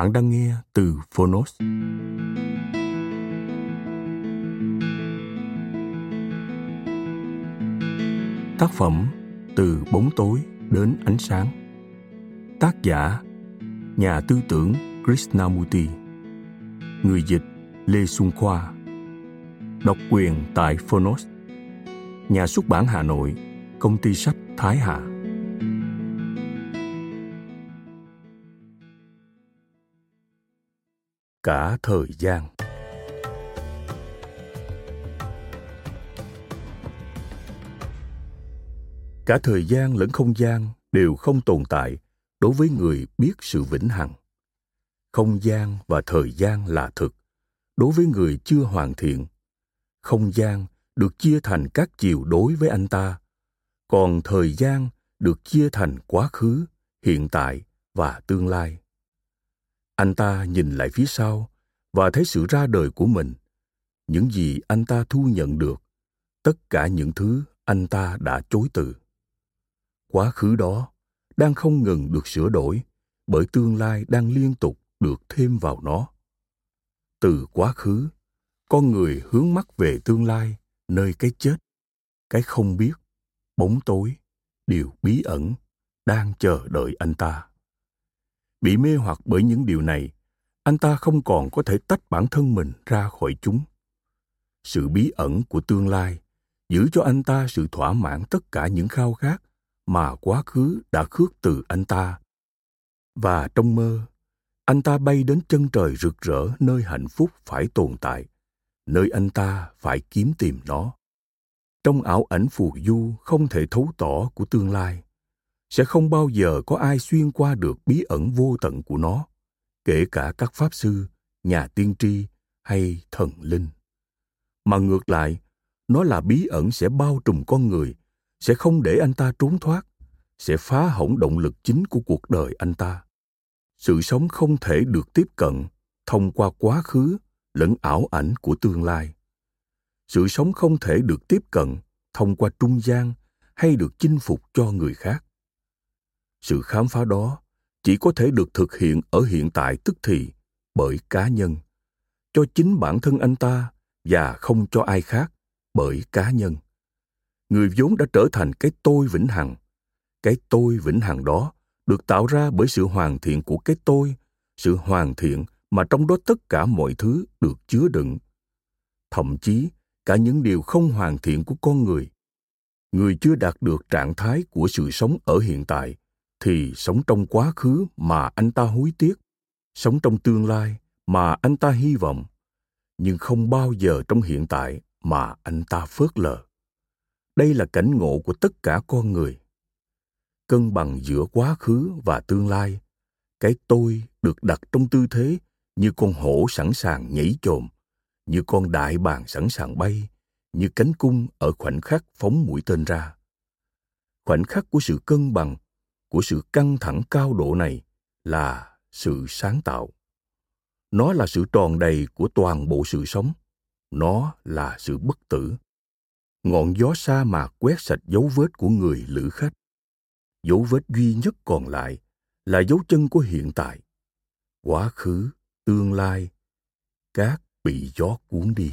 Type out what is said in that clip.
Bạn đang nghe từ Phonos. Tác phẩm Từ bóng tối đến ánh sáng. Tác giả Nhà tư tưởng Krishnamurti. Người dịch Lê Xuân Khoa. Độc quyền tại Phonos. Nhà xuất bản Hà Nội, Công ty sách Thái Hà. Cả thời gian. Cả thời gian lẫn không gian đều không tồn tại đối với người biết sự vĩnh hằng. Không gian và thời gian là thực đối với người chưa hoàn thiện. Không gian được chia thành các chiều đối với anh ta, còn thời gian được chia thành quá khứ, hiện tại và tương lai anh ta nhìn lại phía sau và thấy sự ra đời của mình. Những gì anh ta thu nhận được, tất cả những thứ anh ta đã chối từ. Quá khứ đó đang không ngừng được sửa đổi bởi tương lai đang liên tục được thêm vào nó. Từ quá khứ, con người hướng mắt về tương lai nơi cái chết, cái không biết, bóng tối, điều bí ẩn đang chờ đợi anh ta bị mê hoặc bởi những điều này, anh ta không còn có thể tách bản thân mình ra khỏi chúng. Sự bí ẩn của tương lai giữ cho anh ta sự thỏa mãn tất cả những khao khát mà quá khứ đã khước từ anh ta. Và trong mơ, anh ta bay đến chân trời rực rỡ nơi hạnh phúc phải tồn tại, nơi anh ta phải kiếm tìm nó. Trong ảo ảnh phù du không thể thấu tỏ của tương lai sẽ không bao giờ có ai xuyên qua được bí ẩn vô tận của nó, kể cả các pháp sư, nhà tiên tri hay thần linh. Mà ngược lại, nó là bí ẩn sẽ bao trùm con người, sẽ không để anh ta trốn thoát, sẽ phá hỏng động lực chính của cuộc đời anh ta. Sự sống không thể được tiếp cận thông qua quá khứ lẫn ảo ảnh của tương lai. Sự sống không thể được tiếp cận thông qua trung gian hay được chinh phục cho người khác sự khám phá đó chỉ có thể được thực hiện ở hiện tại tức thì, bởi cá nhân. Cho chính bản thân anh ta và không cho ai khác, bởi cá nhân. Người vốn đã trở thành cái tôi vĩnh hằng. Cái tôi vĩnh hằng đó được tạo ra bởi sự hoàn thiện của cái tôi, sự hoàn thiện mà trong đó tất cả mọi thứ được chứa đựng. Thậm chí, cả những điều không hoàn thiện của con người. Người chưa đạt được trạng thái của sự sống ở hiện tại thì sống trong quá khứ mà anh ta hối tiếc, sống trong tương lai mà anh ta hy vọng, nhưng không bao giờ trong hiện tại mà anh ta phớt lờ. Đây là cảnh ngộ của tất cả con người. Cân bằng giữa quá khứ và tương lai, cái tôi được đặt trong tư thế như con hổ sẵn sàng nhảy chồm, như con đại bàng sẵn sàng bay, như cánh cung ở khoảnh khắc phóng mũi tên ra. Khoảnh khắc của sự cân bằng của sự căng thẳng cao độ này là sự sáng tạo. Nó là sự tròn đầy của toàn bộ sự sống. Nó là sự bất tử. Ngọn gió sa mạc quét sạch dấu vết của người lữ khách. Dấu vết duy nhất còn lại là dấu chân của hiện tại. Quá khứ, tương lai cát bị gió cuốn đi.